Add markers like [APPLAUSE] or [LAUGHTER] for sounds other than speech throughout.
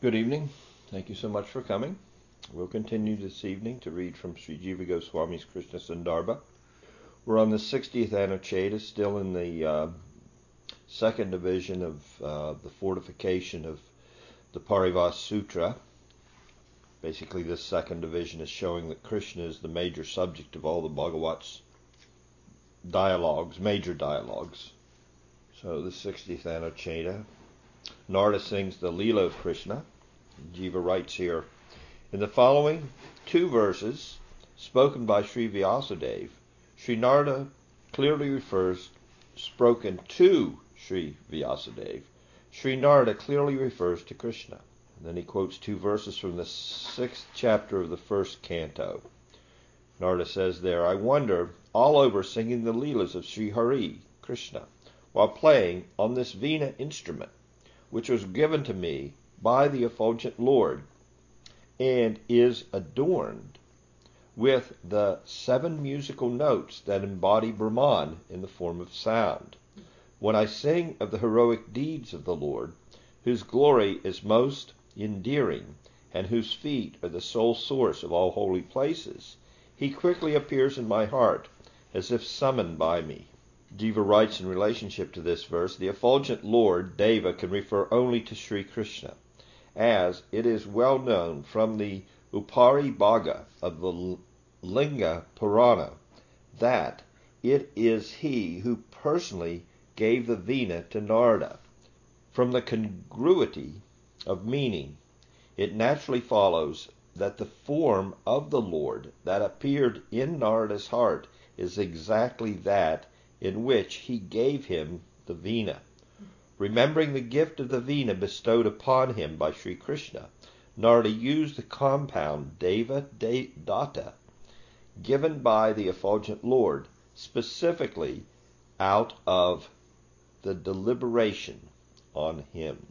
Good evening. Thank you so much for coming. We'll continue this evening to read from Sri Jiva Goswami's Krishna Sandarbha. We're on the 60th Anucheta, still in the uh, second division of uh, the fortification of the Paribhasha Sutra. Basically, this second division is showing that Krishna is the major subject of all the Bhagavats dialogues, major dialogues. So the 60th Anucheta Narada sings the Leela of Krishna. Jiva writes here, in the following two verses spoken by Sri Vyasadeva, Sri Narada clearly refers, spoken to Sri Vyasadeva, Sri Narada clearly refers to Krishna. And then he quotes two verses from the sixth chapter of the first canto. Narada says there, I wander all over singing the Leelas of Sri Hari, Krishna, while playing on this Veena instrument which was given to me by the effulgent Lord, and is adorned with the seven musical notes that embody Brahman in the form of sound. When I sing of the heroic deeds of the Lord, whose glory is most endearing, and whose feet are the sole source of all holy places, he quickly appears in my heart as if summoned by me. Jiva writes in relationship to this verse, the effulgent Lord, Deva, can refer only to Sri Krishna, as it is well known from the Upari Bhaga of the Linga Purana that it is he who personally gave the Vina to Narada. From the congruity of meaning, it naturally follows that the form of the Lord that appeared in Narada's heart is exactly that in which he gave him the Vina. Remembering the gift of the Vina bestowed upon him by Sri Krishna, Narada used the compound Deva Datta given by the effulgent Lord specifically out of the deliberation on him.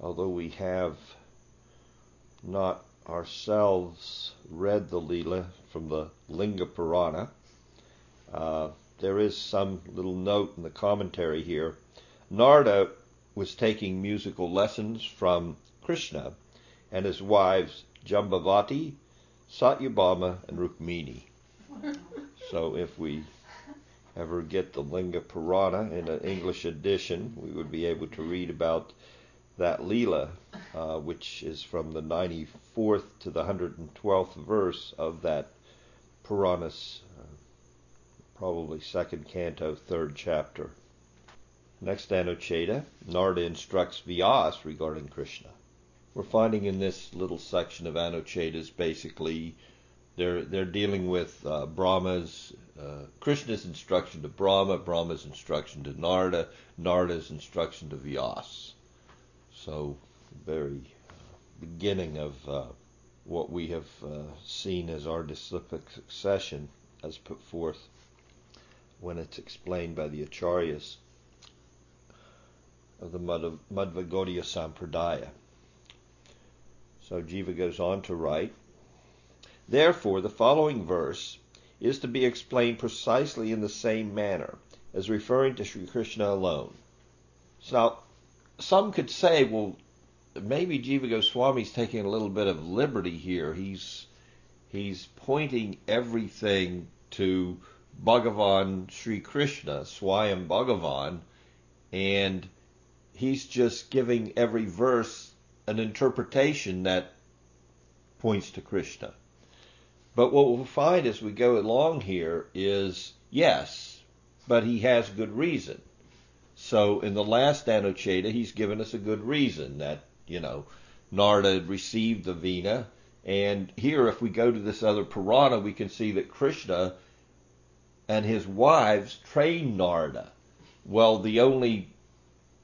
Although we have not ourselves read the Leela from the Linga Purana, uh, there is some little note in the commentary here. Narda was taking musical lessons from Krishna and his wives Jambavati, Satyabhama, and Rukmini. So if we ever get the Linga Purana in an English edition, we would be able to read about that Leela, uh, which is from the 94th to the 112th verse of that Puranas probably second canto, third chapter. Next Anucheta, Narda instructs Vyas regarding Krishna. We're finding in this little section of Anuchetas basically they're they're dealing with uh, Brahma's uh, Krishna's instruction to Brahma, Brahma's instruction to Narda, Narda's instruction to Vyas. So very uh, beginning of uh, what we have uh, seen as our disciplic succession as put forth when it's explained by the acharyas of the Madhva Gaudiya Sampradaya. So Jiva goes on to write, Therefore, the following verse is to be explained precisely in the same manner as referring to Sri Krishna alone. So now, some could say, well, maybe Jiva Goswami is taking a little bit of liberty here. He's he's pointing everything to Bhagavan Sri Krishna, Swayam Bhagavan, and he's just giving every verse an interpretation that points to Krishna. But what we'll find as we go along here is yes, but he has good reason. So in the last Anucheta, he's given us a good reason that, you know, Narda received the Vina. And here, if we go to this other Purana, we can see that Krishna and his wives trained Narda. Well, the only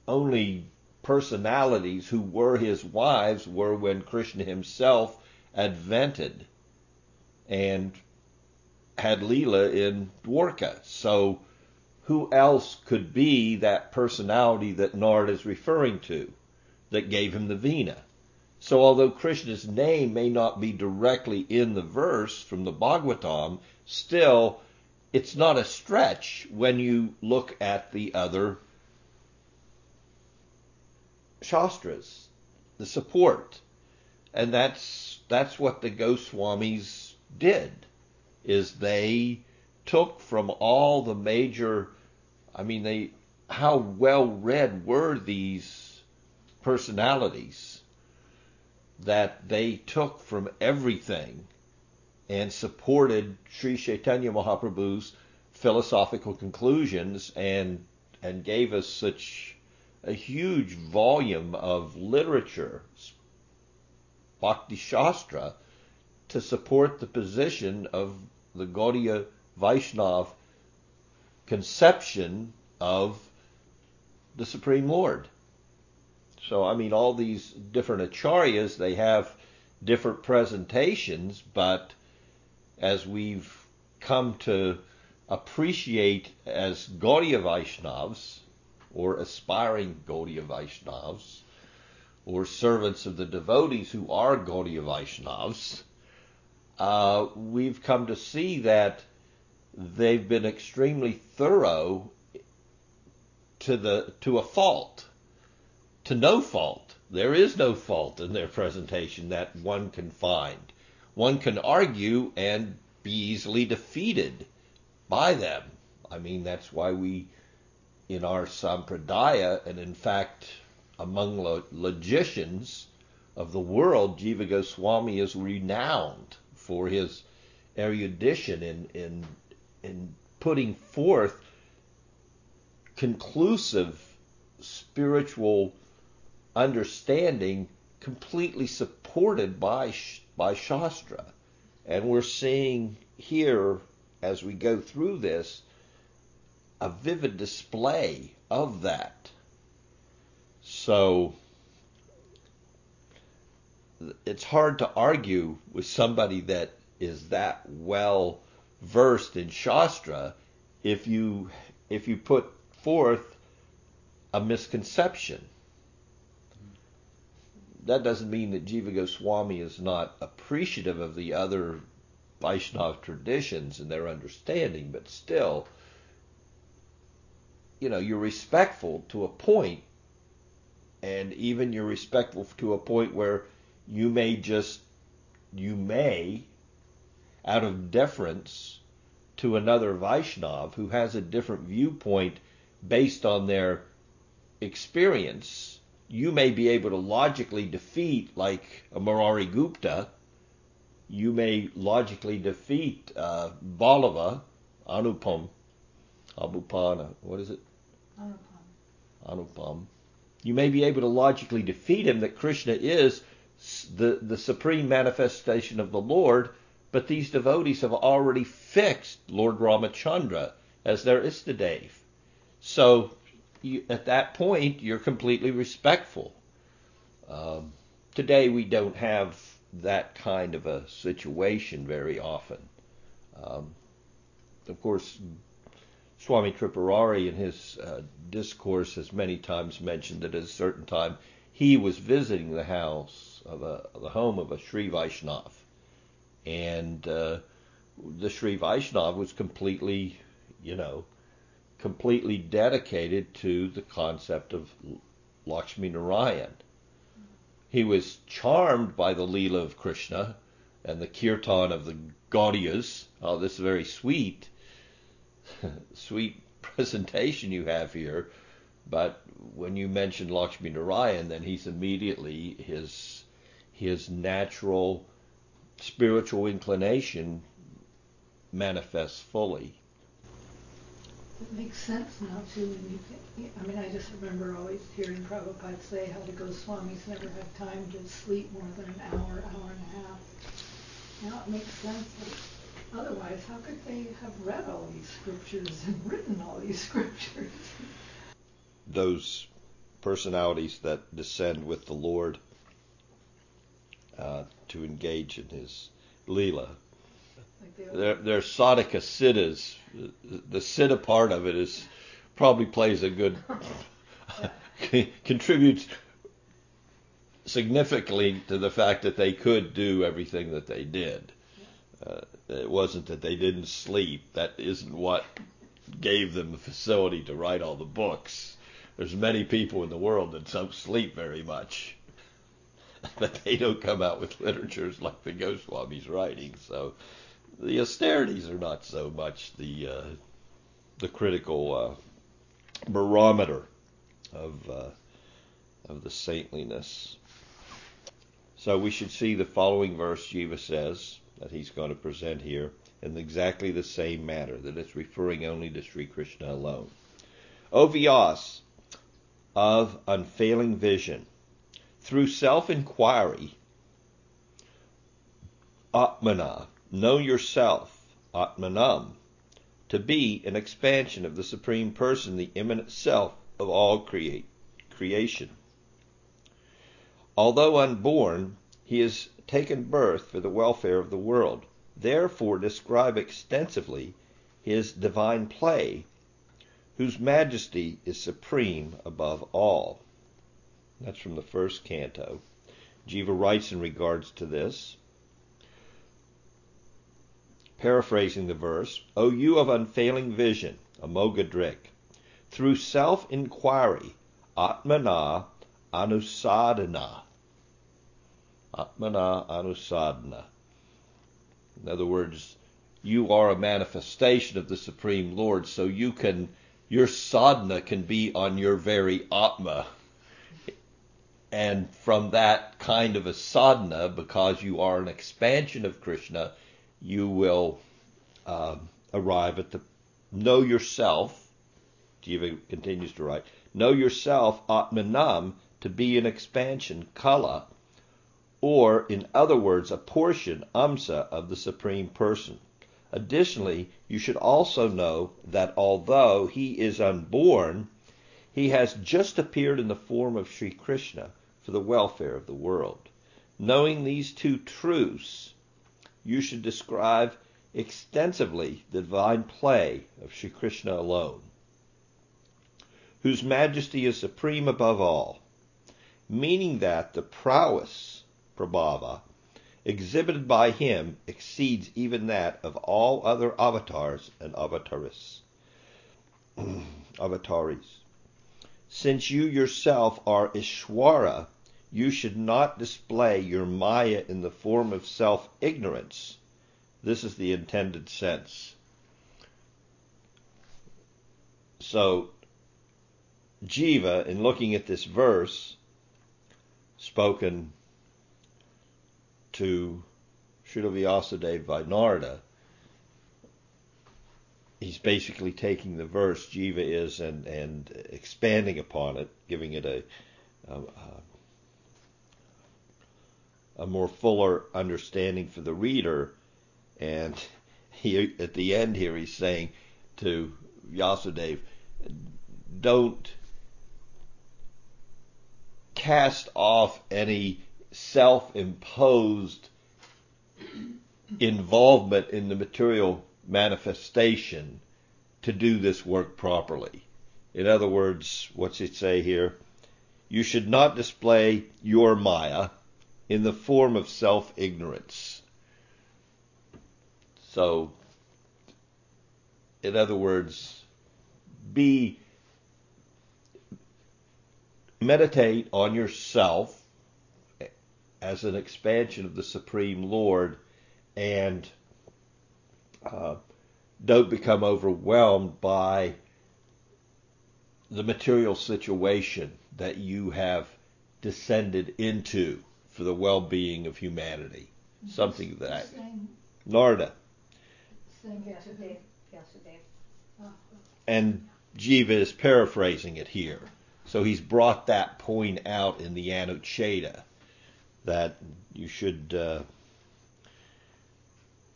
only personalities who were his wives were when Krishna himself advented and had Leela in Dwarka. So who else could be that personality that Narda is referring to that gave him the Veena? So although Krishna's name may not be directly in the verse from the Bhagavatam, still it's not a stretch when you look at the other Shastras. the support. And that's that's what the Goswamis did is they took from all the major I mean they how well read were these personalities that they took from everything and supported Sri Chaitanya Mahaprabhu's philosophical conclusions and and gave us such a huge volume of literature, Bhakti Shastra, to support the position of the Gaudiya Vaishnav conception of the Supreme Lord. So, I mean, all these different acharyas, they have different presentations, but as we've come to appreciate as Gaudiya Vaishnavas, or aspiring Gaudiya Vaishnavas, or servants of the devotees who are Gaudiya Vaishnavas, uh, we've come to see that they've been extremely thorough to the to a fault, to no fault. There is no fault in their presentation that one can find. One can argue and be easily defeated by them. I mean, that's why we, in our Sampradaya, and in fact among lo- logicians of the world, Jiva Goswami is renowned for his erudition in, in, in putting forth conclusive spiritual understanding completely supported by by Shastra. And we're seeing here as we go through this a vivid display of that. So it's hard to argue with somebody that is that well versed in Shastra if you if you put forth a misconception. That doesn't mean that Jiva Goswami is not appreciative of the other Vaishnav traditions and their understanding, but still, you know, you're respectful to a point, and even you're respectful to a point where you may just, you may, out of deference to another Vaishnav who has a different viewpoint based on their experience, you may be able to logically defeat, like a Murari Gupta, you may logically defeat uh, Vallabha, Anupam, Abhupana, what is it? Anupam. Anupam. You may be able to logically defeat him that Krishna is the, the supreme manifestation of the Lord, but these devotees have already fixed Lord Ramachandra as their Istadev. So you, at that point, you're completely respectful. Um, today, we don't have that kind of a situation very often. Um, of course, Swami Tripurari in his uh, discourse has many times mentioned that at a certain time he was visiting the house of a the home of a Sri Vaishnav, and uh, the Sri Vaishnav was completely, you know, completely dedicated to the concept of Lakshmi Narayan. He was charmed by the Leela of Krishna and the kirtan of the Gaudiyas. Oh, this is very sweet, [LAUGHS] sweet presentation you have here. But when you mention Lakshmi Narayan, then he's immediately his his natural spiritual inclination manifests fully. It makes sense now too. When you, I mean, I just remember always hearing Prabhupada say how the Goswamis never had time to sleep more than an hour, hour and a half. Now it makes sense. That otherwise, how could they have read all these scriptures and [LAUGHS] written all these scriptures? Those personalities that descend with the Lord uh, to engage in His leela Sadhaka siddhas, the siddha part of it is probably plays a good, [LAUGHS] contributes significantly to the fact that they could do everything that they did. Uh, it wasn't that they didn't sleep. That isn't what gave them the facility to write all the books. There's many people in the world that don't sleep very much. [LAUGHS] but they don't come out with [LAUGHS] literatures like the Goswami's writing. So the austerities are not so much the uh, the critical uh, barometer of uh, of the saintliness. So we should see the following verse Jiva says that he's going to present here in exactly the same manner, that it's referring only to Sri Krishna alone. O Vyas of unfailing vision. Through self inquiry, Atmana, know yourself, Atmanam, to be an expansion of the Supreme Person, the immanent self of all create, creation. Although unborn, he has taken birth for the welfare of the world. Therefore, describe extensively his divine play, whose majesty is supreme above all. That's from the first canto. Jiva writes in regards to this, paraphrasing the verse, O you of unfailing vision, Amoghadrik, through self-inquiry, Atmana Anusandhana. Atmana Anusandhana. In other words, you are a manifestation of the Supreme Lord, so you can, your sadhana can be on your very Atma. And from that kind of a sadhana, because you are an expansion of Krishna, you will uh, arrive at the know yourself. Jiva continues to write, know yourself, Atmanam, to be an expansion, Kala, or in other words, a portion, Amsa, of the Supreme Person. Additionally, you should also know that although he is unborn, he has just appeared in the form of Sri Krishna for the welfare of the world. Knowing these two truths, you should describe extensively the divine play of Sri Krishna alone, whose majesty is supreme above all, meaning that the prowess, prabhava, exhibited by him exceeds even that of all other avatars and avataris. [CLEARS THROAT] avataris. Since you yourself are Ishwara, you should not display your Maya in the form of self ignorance. This is the intended sense. So, Jiva, in looking at this verse, spoken to Srila Vyasadeva by Narada, he's basically taking the verse Jiva is and, and expanding upon it, giving it a, a, a more fuller understanding for the reader. And [LAUGHS] he, at the end here, he's saying to Vyasadev, don't cast off any self-imposed involvement in the material manifestation to do this work properly. In other words, what's it say here? You should not display your Maya in the form of self ignorance. So, in other words, be meditate on yourself as an expansion of the Supreme Lord and uh, don't become overwhelmed by the material situation that you have descended into for the well-being of humanity. Something that. Narda. And Jiva is paraphrasing it here. So he's brought that point out in the Anucheta that you should, uh,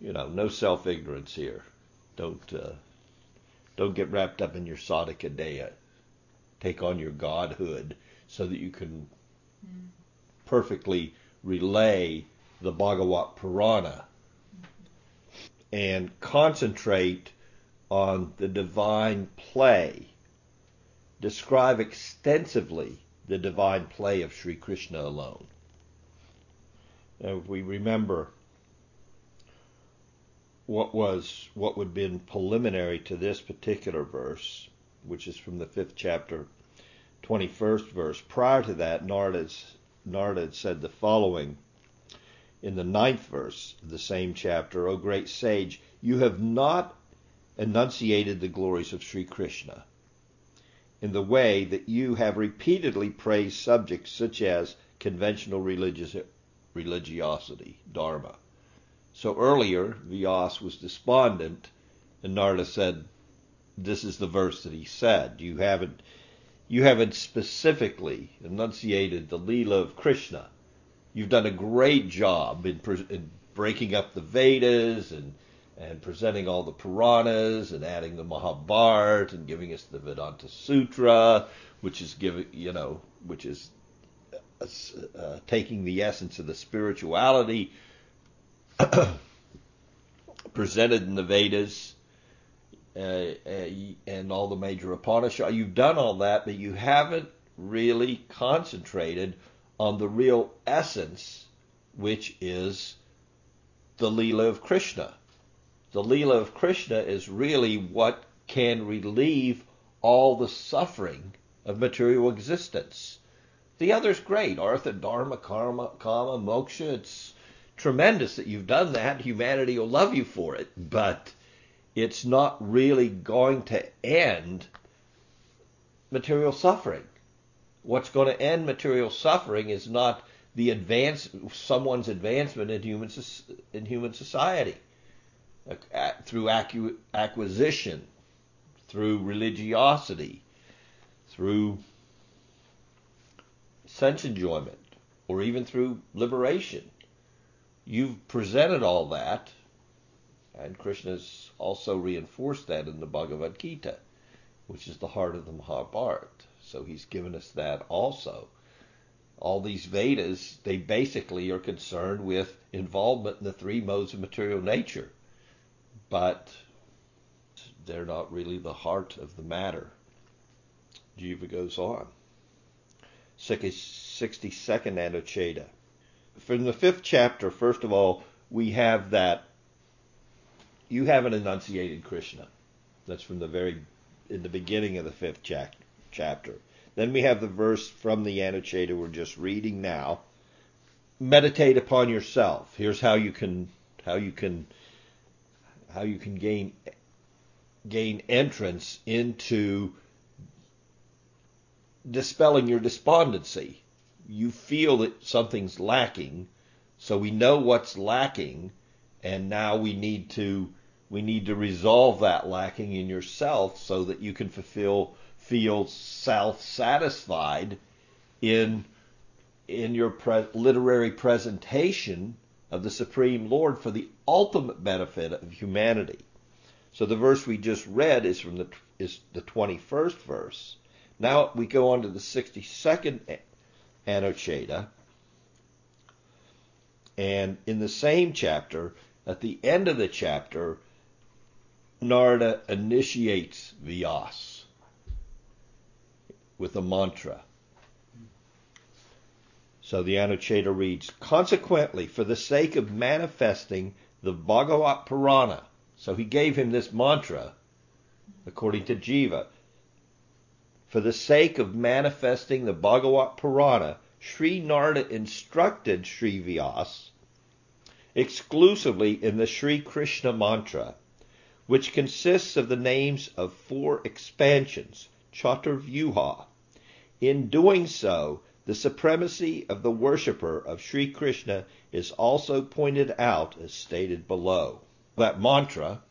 you know, no self ignorance here. Don't uh, don't get wrapped up in your sadhika Take on your godhood so that you can mm perfectly relay the Bhagavat Purana and concentrate on the divine play. Describe extensively the divine play of Sri Krishna alone. Now, if we remember what was what would have been preliminary to this particular verse, which is from the fifth chapter, 21st verse. Prior to that, Narada's Narada said the following in the ninth verse of the same chapter, O great sage, you have not enunciated the glories of Sri Krishna in the way that you have repeatedly praised subjects such as conventional religious, religiosity, dharma. So earlier, Vyas was despondent, and Narada said, "This is the verse that he said. You haven't, you haven't specifically enunciated the Leela of Krishna. You've done a great job in, in breaking up the Vedas and and presenting all the Puranas and adding the Mahabharata and giving us the Vedanta Sutra, which is giving, you know, which is uh, uh, taking the essence of the spirituality [CLEARS THROAT] presented in the Vedas Uh, uh, and all the major Upanishads. You've done all that, but you haven't really concentrated on the real essence, which is the Leela of Krishna the Leela of Krishna is really what can relieve all the suffering of material existence. The other's great. Artha, Dharma, Karma, Kama, Moksha. It's tremendous that you've done that. Humanity will love you for it. But it's not really going to end material suffering. What's going to end material suffering is not the advance someone's advancement in human in human society through acquisition, through religiosity, through sense enjoyment, or even through liberation. You've presented all that, and Krishna's also reinforced that in the Bhagavad Gita, which is the heart of the Mahabharata. So he's given us that also. All these Vedas, they basically are concerned with involvement in the three modes of material nature but they're not really the heart of the matter. Jiva goes on. 62nd Anucheta. From the fifth chapter, first of all, we have that you haven't enunciated Krishna. That's from the very in the beginning of the fifth chapter. Then we have the verse from the Anucheta we're just reading now. Meditate upon yourself. Here's how you can how you can how you can gain gain entrance into dispelling your despondency. You feel that something's lacking, so we know what's lacking, and now we need to we need to resolve that lacking in yourself so that you can fulfill feel self-satisfied in in your pre- literary presentation of the Supreme Lord for the ultimate benefit of humanity. So the verse we just read is from the is the 21st verse. Now we go on to the 62nd Anucheta. And in the same chapter, at the end of the chapter, Narada initiates Vyas with a mantra. So the Anucheta reads, Consequently, for the sake of manifesting the Bhagavat Purana, so he gave him this mantra, according to Jiva, for the sake of manifesting the Bhagavat Purana, Sri Narada instructed Sri Vyas exclusively in the Sri Krishna mantra, which consists of the names of four expansions, Chaturvyuha. In doing so, the supremacy of the worshipper of Sri Krishna is also pointed out as stated below. That mantra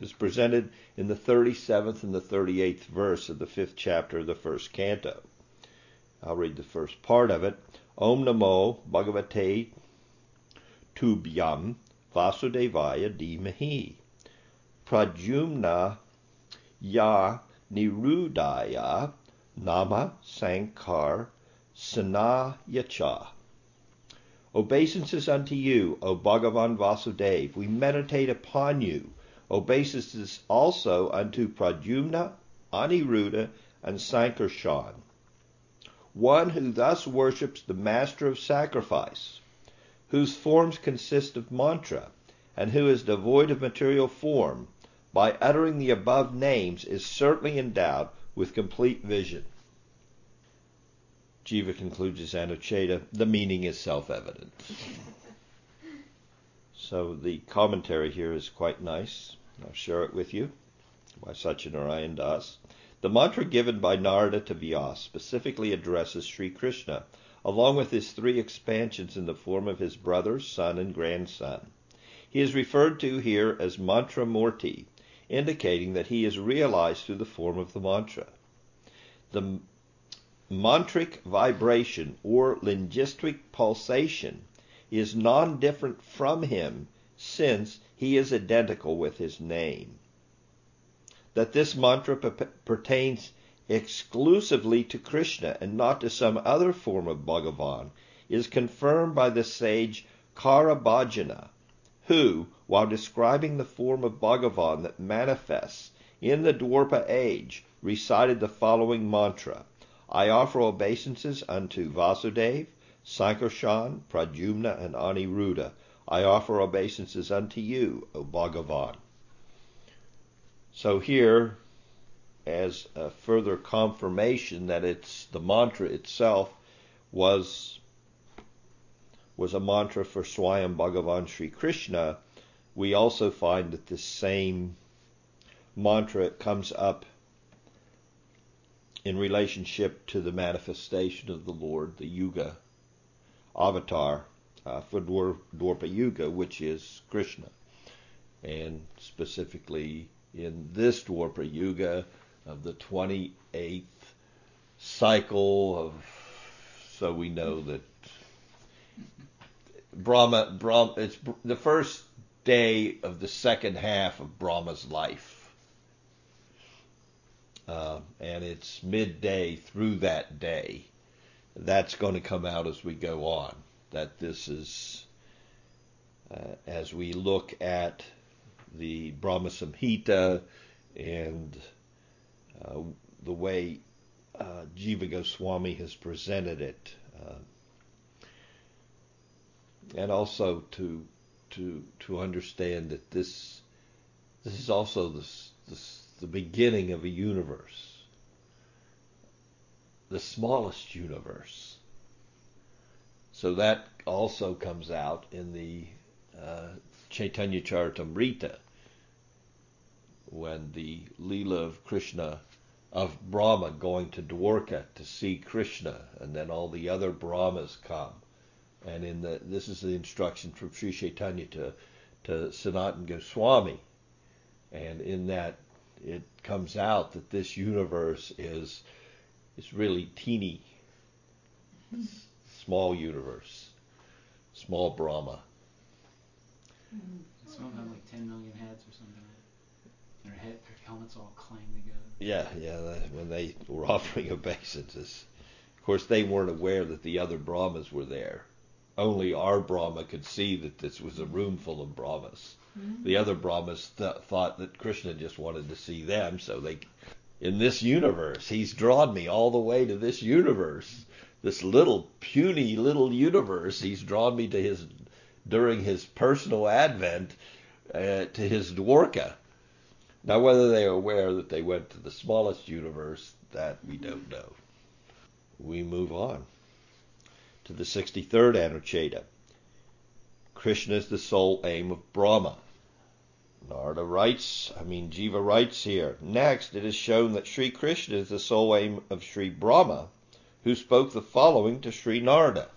is presented in the 37th and the 38th verse of the fifth chapter of the first canto. I'll read the first part of it. Om Namo Bhagavate Tubhyam Vasudevaya Dhimahi Pradyumna Ya Nirudaya Nama Sankar Sanayacha. Obeisances unto you, O Bhagavan Vasudev. We meditate upon you. Obeisances also unto Pradyumna, Aniruddha, and Sankarshan. One who thus worships the master of sacrifice, whose forms consist of mantra, and who is devoid of material form, by uttering the above names is certainly endowed with complete vision. Jiva concludes his Anucheta, the meaning is self-evident. [LAUGHS] so the commentary here is quite nice. I'll share it with you by Satyanarayan Das. The mantra given by Narada to Vyas specifically addresses Sri Krishna, along with his three expansions in the form of his brother, son, and grandson. He is referred to here as Mantra Murti, indicating that he is realized through the form of the mantra. The mantric vibration or linguistic pulsation is non-different from him since he is identical with his name that this mantra p- pertains exclusively to Krishna and not to some other form of Bhagavan is confirmed by the sage Karabhajana, who, while describing the form of Bhagavan that manifests in the Dwapara age, recited the following mantra I offer obeisances unto Vasudev, Sankarshan, Pradyumna, and Aniruddha. I offer obeisances unto you, O Bhagavan. So here, as a further confirmation that it's the mantra itself was was a mantra for Swayam Bhagavan Sri Krishna, we also find that this same mantra comes up in relationship to the manifestation of the Lord, the Yuga avatar uh, for Dwapara Yuga, which is Krishna, and specifically in this Dwapara Yuga of the 28th cycle of, so we know that Brahma, Brahma, it's the first day of the second half of Brahma's life. Uh, and it's midday through that day. That's going to come out as we go on. That this is, uh, as we look at the Brahma Samhita and uh, the way uh, Jiva Goswami has presented it, uh, and also to to to understand that this this is also this, the beginning of a universe, the smallest universe. So that also comes out in the uh, Chaitanya Charitamrita, when the Leela of Krishna, of Brahma going to Dwarka to see Krishna, and then all the other Brahmas come. And in the this is the instruction from Sri Chaitanya to to Sanatan Goswami, and in that it comes out that this universe is is really teeny, small universe, small Brahma. Them have like 10 million heads or something. Their head, their helmets all clang together. Yeah, yeah. When they were [LAUGHS] offering obeisances, of course they weren't aware that the other Brahmas were there. Only our Brahma could see that this was a room full of Brahmas. Mm-hmm. The other Brahmas th- thought that Krishna just wanted to see them, so they, in this universe, he's drawn me all the way to this universe, this little puny little universe. He's drawn me to his during his personal advent uh, to his Dwarka. Now, whether they are aware that they went to the smallest universe, that we don't know. We move on to the 63rd Anucheta. Krishna is the sole aim of Brahma. Narada writes, I mean Jiva writes here. Next, it is shown that Sri Krishna is the sole aim of Sri Brahma, who spoke the following to Sri Narada.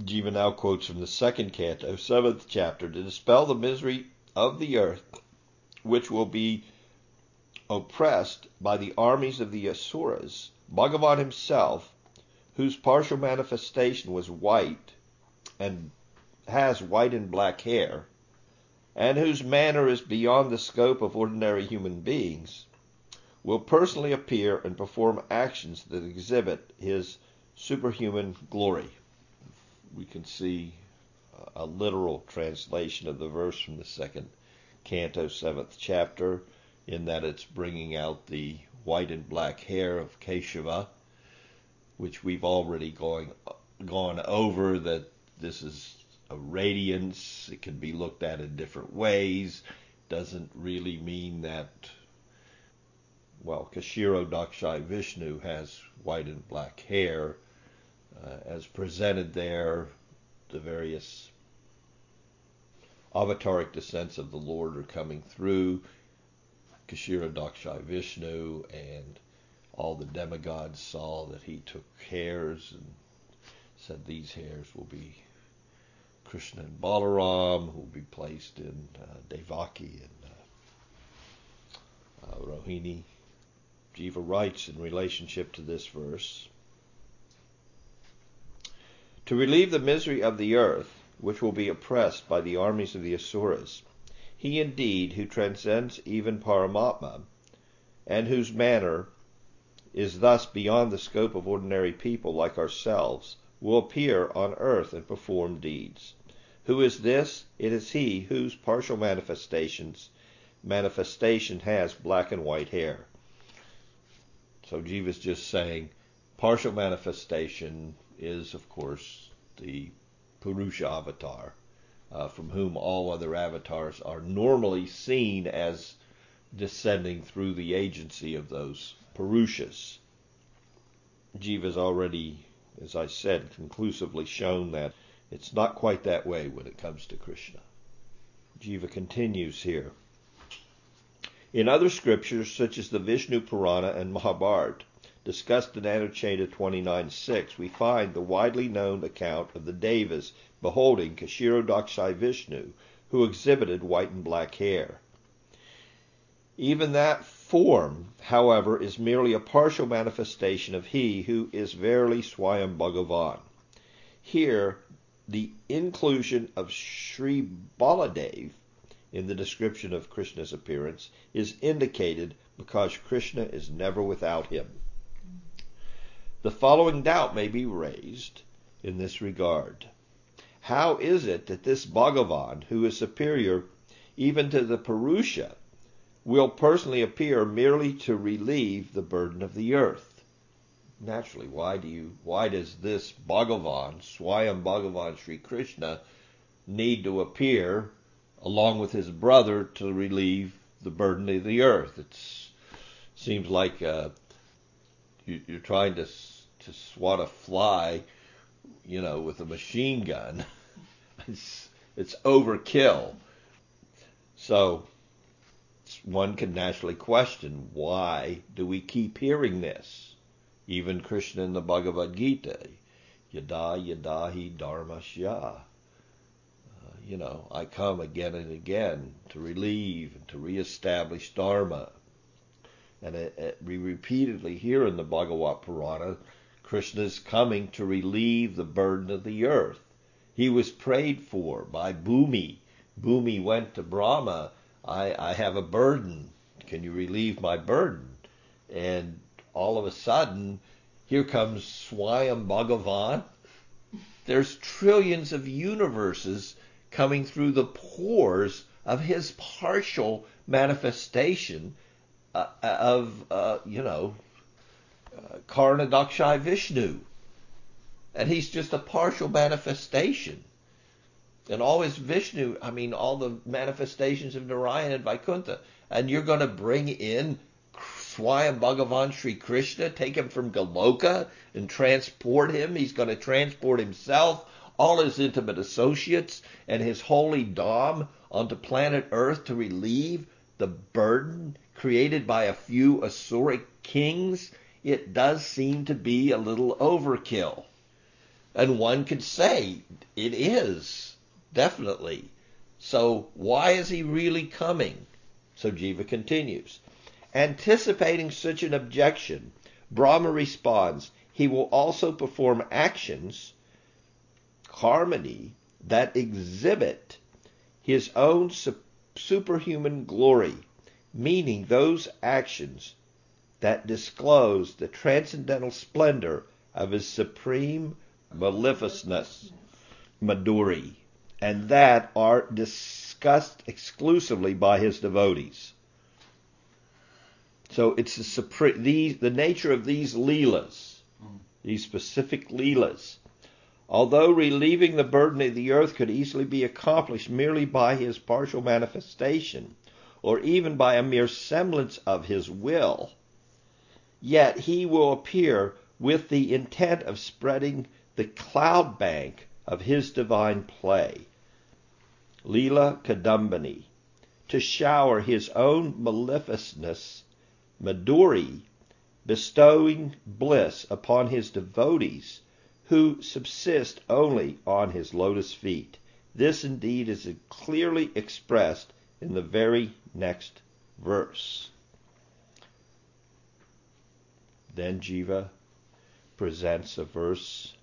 Jiva now quotes from the second canto, seventh chapter, to dispel the misery of the earth, which will be oppressed by the armies of the Asuras. Bhagavan himself, whose partial manifestation was white and has white and black hair, and whose manner is beyond the scope of ordinary human beings, will personally appear and perform actions that exhibit his superhuman glory. We can see a literal translation of the verse from the second canto, seventh chapter, in that it's bringing out the white and black hair of Keshava, which we've already going, gone over, that this is a radiance. It can be looked at in different ways. Doesn't really mean that, well, Kshirodakshai Vishnu has white and black hair uh, as presented there, the various avataric descents of the Lord are coming through. Kshirodakshai Vishnu and all the demigods saw that he took hairs and said these hairs will be Krishna and Balaram, who will be placed in uh, Devaki and uh, uh, Rohini. Jiva writes in relationship to this verse To relieve the misery of the earth, which will be oppressed by the armies of the Asuras, he indeed who transcends even Paramatma, and whose manner is thus beyond the scope of ordinary people like ourselves, will appear on earth and perform deeds. Who is this? It is he whose partial manifestations manifestation has black and white hair. So Jiva's just saying partial manifestation is, of course, the Purusha avatar, uh, from whom all other avatars are normally seen as descending through the agency of those Purushas. Jiva's already, as I said, conclusively shown that it's not quite that way when it comes to Krishna. Jiva continues here. In other scriptures, such as the Vishnu Purana and Mahabharata, discussed in Anucheta 29.6, we find the widely known account of the Devas beholding Kshirodakshai Vishnu, who exhibited white and black hair. Even that form, however, is merely a partial manifestation of he who is verily Swayam Bhagavan. Here, the inclusion of Sri Baladev in the description of Krishna's appearance is indicated because Krishna is never without him. The following doubt may be raised in this regard. How is it that this Bhagavan, who is superior even to the Purusha, will personally appear merely to relieve the burden of the earth? Naturally, why do you why does this Bhagavan, Swayam Bhagavan Sri Krishna, need to appear along with his brother to relieve the burden of the earth. It seems like uh, you, are trying to to swat a fly, you know, with a machine gun. [LAUGHS] it's it's overkill. So one can naturally question why do we keep hearing this? Even Krishna in the Bhagavad Gita, yada yada hi dharmasya uh, you know, I come again and again to relieve and to reestablish Dharma. And it, it, we repeatedly hear in the Bhagavad Purana, Krishna is coming to relieve the burden of the earth. He was prayed for by Bhumi. Bhumi went to Brahma, I, I have a burden. Can you relieve my burden? And all of a sudden, here comes Swayam Bhagavan. There's trillions of universes coming through the pores of his partial manifestation uh, of, uh, you know, uh, Karanodakshai Vishnu. And he's just a partial manifestation. And all his Vishnu, I mean, all the manifestations of Narayan and Vaikuntha. And you're going to bring in Swayam Bhagavan Sri Krishna, take him from Goloka and transport him. He's going to transport himself all his intimate associates, and his holy Dham onto planet Earth to relieve the burden created by a few Asuric kings, it does seem to be a little overkill. And one could say it is, definitely. So why is he really coming? So Jiva continues. Anticipating such an objection, Brahma responds, he will also perform actions harmony that exhibit his own superhuman glory, meaning those actions that disclose the transcendental splendor of his supreme maleficence, Madhuri, and that are discussed exclusively by his devotees. So it's the, these, the nature of these leelas, these specific leelas, Although relieving the burden of the earth could easily be accomplished merely by his partial manifestation, or even by a mere semblance of his will, yet he will appear with the intent of spreading the cloud bank of his divine play, Leela Kadambini, to shower his own mellifluence, Madhuri, bestowing bliss upon his devotees who subsist only on his lotus feet. This indeed is clearly expressed in the very next verse. Then Jiva presents a verse,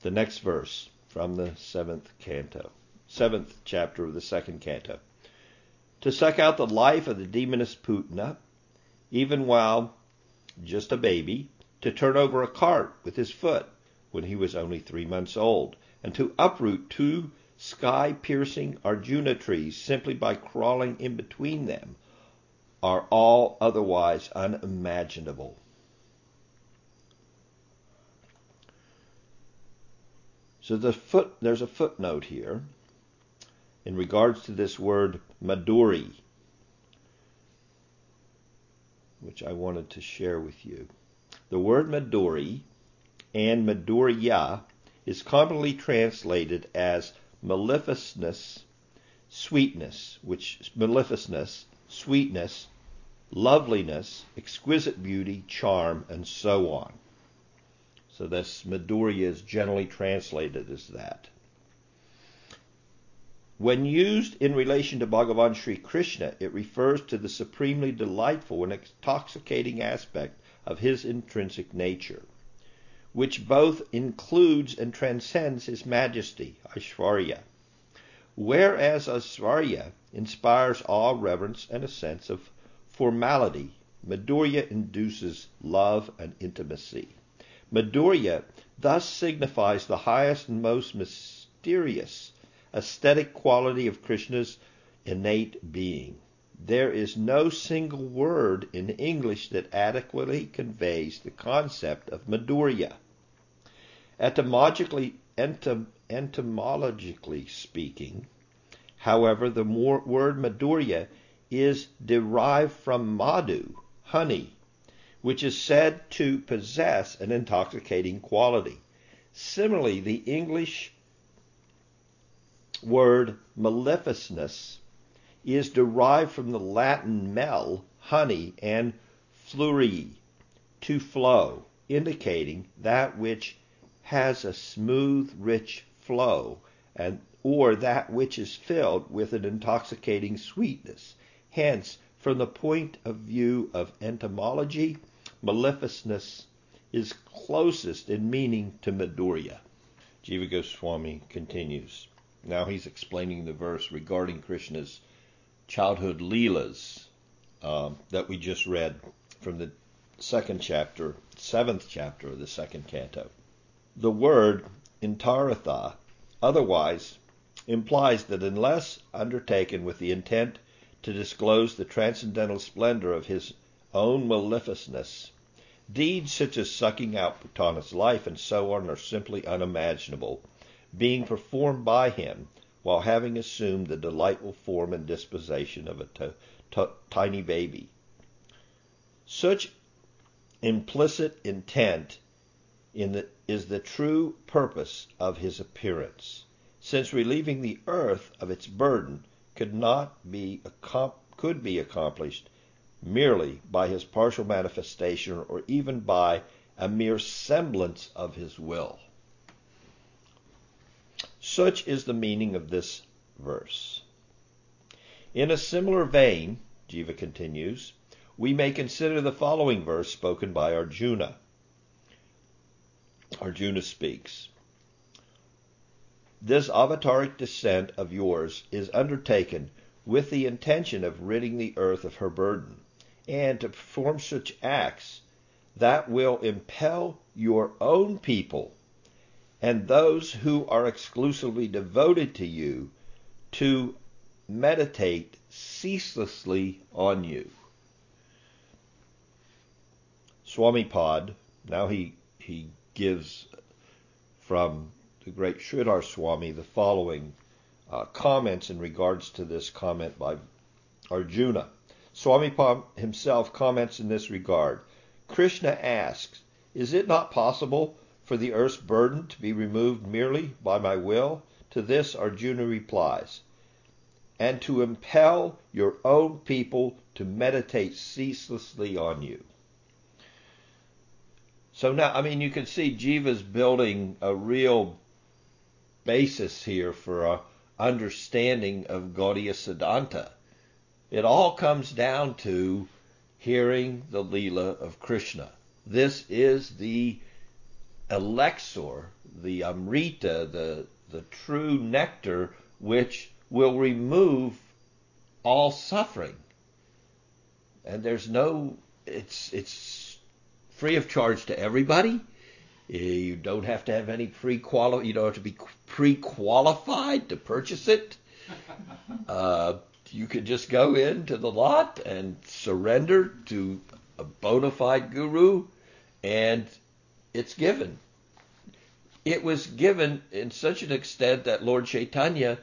the next verse from the seventh canto, seventh chapter of the second canto. To suck out the life of the demoness Putana, even while just a baby, to turn over a cart with his foot when he was only three months old, and to uproot two sky piercing Arjuna trees simply by crawling in between them, are all otherwise unimaginable. So the foot, there's a footnote here in regards to this word Madhuri, which I wanted to share with you. The word Madhuri and Madhurya is commonly translated as mellifluence, sweetness, which mellifluence, sweetness, loveliness, exquisite beauty, charm, and so on. So this Madhurya is generally translated as that. When used in relation to Bhagavan Sri Krishna, it refers to the supremely delightful and intoxicating aspect of his intrinsic nature, which both includes and transcends his majesty, Aishwarya. Whereas Aishwarya inspires awe, reverence, and a sense of formality, Madhurya induces love and intimacy. Madhurya thus signifies the highest and most mysterious aesthetic quality of Krishna's innate being. There is no single word in English that adequately conveys the concept of Madhurya. Etymologically, etym, etymologically speaking, however, the word Madhurya is derived from madhu, honey, which is said to possess an intoxicating quality. Similarly, the English word mellifluence is derived from the Latin mel, honey, and fluere, to flow, indicating that which has a smooth, rich flow, and or that which is filled with an intoxicating sweetness. Hence, from the point of view of etymology, mellifluence is closest in meaning to Madhurya. Jiva Goswami continues. Now he's explaining the verse regarding Krishna's childhood leelas uh, that we just read from the second chapter, seventh chapter of the second canto. The word intaratha otherwise implies that unless undertaken with the intent to disclose the transcendental splendor of his own mellifluence, deeds such as sucking out Putana's life and so on are simply unimaginable, being performed by him while having assumed the delightful form and disposition of a t- t- tiny baby. Such implicit intent the, is the true purpose of his appearance, since relieving the earth of its burden could not be could be accomplished merely by his partial manifestation or even by a mere semblance of his will. Such is the meaning of this verse. In a similar vein, Jiva continues, we may consider the following verse spoken by Arjuna. Arjuna speaks. This avataric descent of yours is undertaken with the intention of ridding the earth of her burden and to perform such acts that will impel your own people and those who are exclusively devoted to you to meditate ceaselessly on you. Swami Pad, now he, he gives from the great Sridhar Swami the following uh, comments in regards to this comment by Arjuna. Swami himself comments in this regard. Krishna asks, Is it not possible for the earth's burden to be removed merely by my will? To this Arjuna replies, and to impel your own people to meditate ceaselessly on you. So now, I mean, you can see Jiva's building a real basis here for a understanding of Gaudiya Siddhanta. It all comes down to hearing the Leela of Krishna. This is the elixir, the amrita, the, the true nectar which will remove all suffering. And there's no, it's, it's free of charge to everybody. You don't have to have any pre quali you don't have to be pre-qualified to purchase it. [LAUGHS] Uh, you can just go into the lot and surrender to a bona fide guru, and it's given. It was given in such an extent that Lord Chaitanya,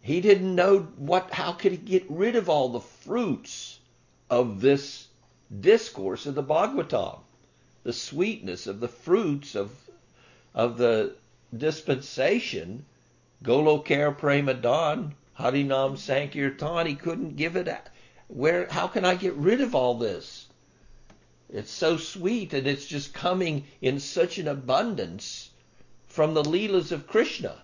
he didn't know what, how could he get rid of all the fruits of this discourse of the Bhagavatam, the sweetness of the fruits of of the dispensation, Golokare Premadan, Harinam Sankirtan, he couldn't give it. Where? How can I get rid of all this? It's so sweet and it's just coming in such an abundance from the Leelas of Krishna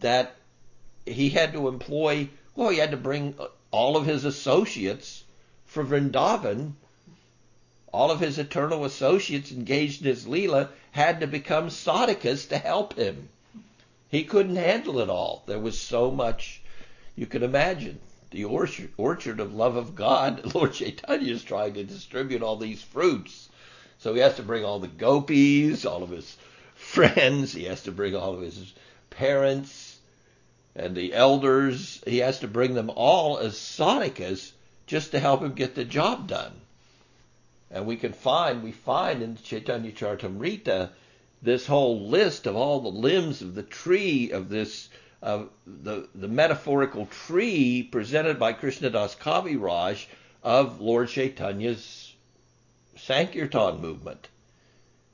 that he had to employ, well, he had to bring all of his associates for Vrindavan all of his eternal associates engaged in his Leela had to become sadhakas to help him. He couldn't handle it all. There was so much you could imagine. The orchard, orchard of love of God, [LAUGHS] Lord Chaitanya is trying to distribute all these fruits. So he has to bring all the gopis, all of his [LAUGHS] friends, he has to bring all of his parents and the elders. He has to bring them all as sadhakas just to help him get the job done. And we can find, we find in Chaitanya Charitamrita this whole list of all the limbs of the tree of this, of the, the metaphorical tree presented by Krishnadas Kaviraj of Lord Chaitanya's Sankirtan movement.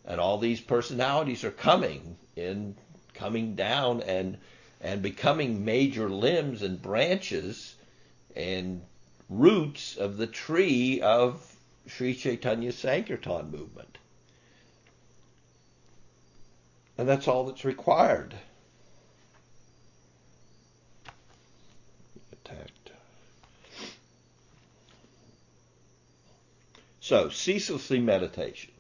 And all these personalities are coming in, coming down and, and becoming major limbs and branches and roots of the tree of Sri Chaitanya Sankirtan movement. And that's all that's required. Attacked. So, ceaselessly meditation.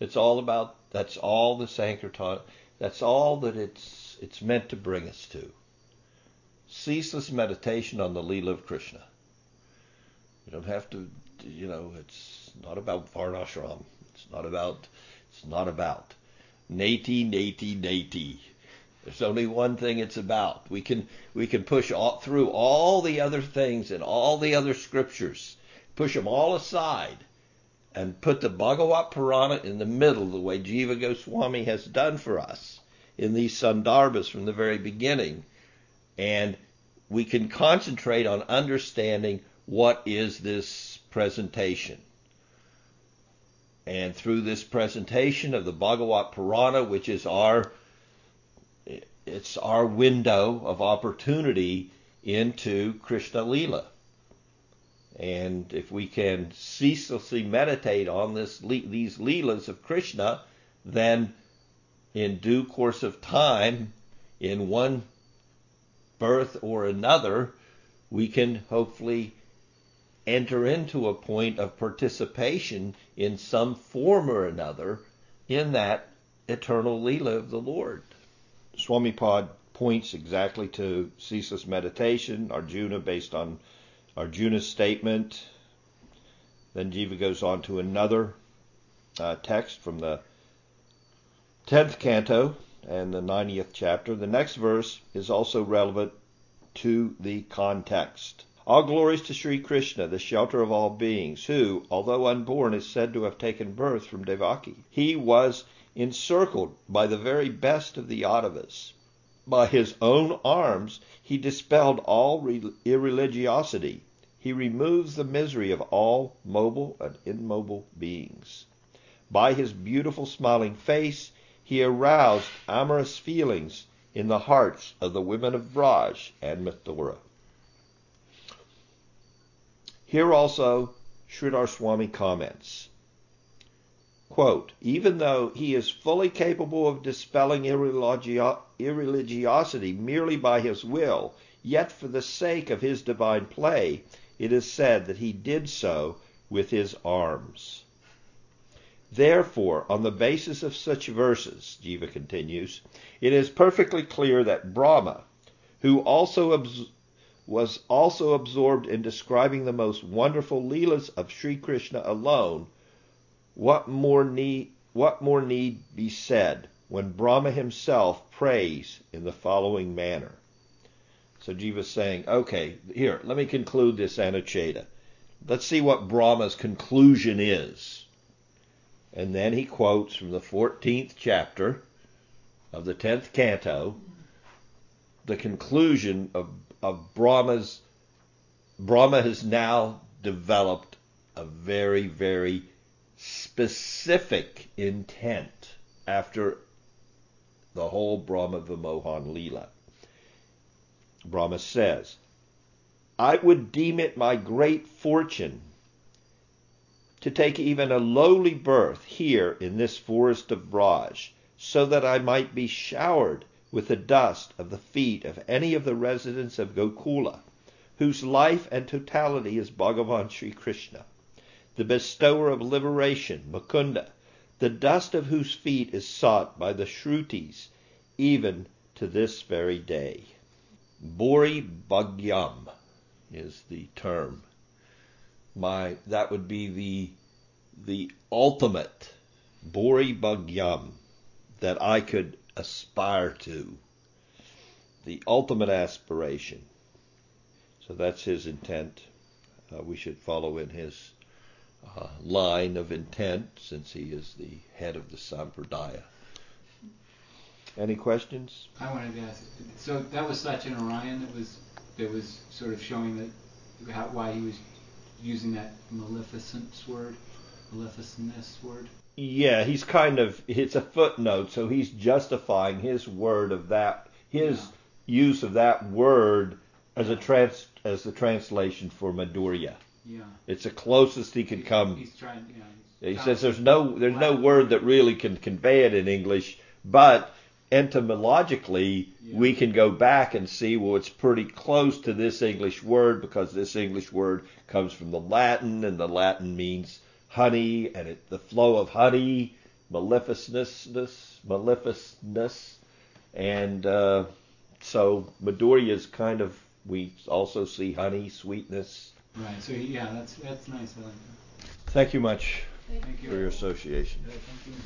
It's all about, that's all the Sankirtan, that's all that it's, it's meant to bring us to. Ceaseless meditation on the Leela of Krishna. You don't have to you know, it's not about Varnashram. It's not about, it's not about. Nati, nati, nati. There's only one thing it's about. We can, we can push all, through all the other things and all the other scriptures, push them all aside, and put the Bhagavat Purana in the middle, the way Jiva Goswami has done for us in these Sandarbhas from the very beginning. And we can concentrate on understanding what is this presentation. And through this presentation of the Bhagavat Purana, which is our it's our window of opportunity into Krishna Lila. And if we can ceaselessly meditate on this these Leelas of Krishna, then in due course of time, in one birth or another, we can hopefully enter into a point of participation in some form or another in that eternal Leela of the Lord. Swami Pad points exactly to ceaseless meditation, Arjuna based on Arjuna's statement. Then Jiva goes on to another uh, text from the 10th canto and the 90th chapter. The next verse is also relevant to the context. All glories to Sri Krishna, the shelter of all beings, who, although unborn, is said to have taken birth from Devaki. He was encircled by the very best of the Yadavas. By his own arms he dispelled all irreligiosity. He removes the misery of all mobile and immobile beings. By his beautiful smiling face, he aroused amorous feelings in the hearts of the women of Vraj and Mathura. Here also, Sridhar Swami comments. Quote, even though he is fully capable of dispelling irreligiosity merely by his will, yet for the sake of his divine play, it is said that he did so with his arms. Therefore, on the basis of such verses, Jiva continues, it is perfectly clear that Brahma, who also abs- was also absorbed in describing the most wonderful Leelas of Sri Krishna alone, what more need what more need be said when Brahma himself prays in the following manner? So Jiva's saying, okay, here, let me conclude this Anuccheda. Let's see what Brahma's conclusion is. And then he quotes from the 14th chapter of the 10th canto the conclusion of, of Brahma's. Brahma has now developed a very, very specific intent after the whole Brahma Vimohan Leela. Brahma says, I would deem it my great fortune to take even a lowly birth here in this forest of Braj, so that I might be showered with the dust of the feet of any of the residents of Gokula, whose life and totality is Bhagavan Sri Krishna, the bestower of liberation, Mukunda, the dust of whose feet is sought by the Shrutis even to this very day. Bhuri Bhagyam is the term my that would be the the ultimate Bhuri Bhagyam that I could aspire to. The ultimate aspiration. So that's his intent. Uh, we should follow in his uh, line of intent since he is the head of the Sampradaya. Any questions? I wanted to ask. So that was Satyanarayan that was that was sort of showing that how, why he was using that mellifluence word, maleficentness word. Yeah, he's kind of it's a footnote, so he's justifying his word of that his yeah. use of that word as a trans as the translation for Madhurya. Yeah. It's the closest he could come. He's trying. Yeah, he says there's no there's no word that really can convey it in English, but etymologically yeah. we can go back and see well it's pretty close to this English word because this English word comes from the Latin and the Latin means honey and it, the flow of honey, maleficentness, maleficentness, and uh, so Madhurya is kind of we also see honey, sweetness. Right. So yeah, that's that's nice. I like that. Thank you much thank for your association. Yeah, thank you.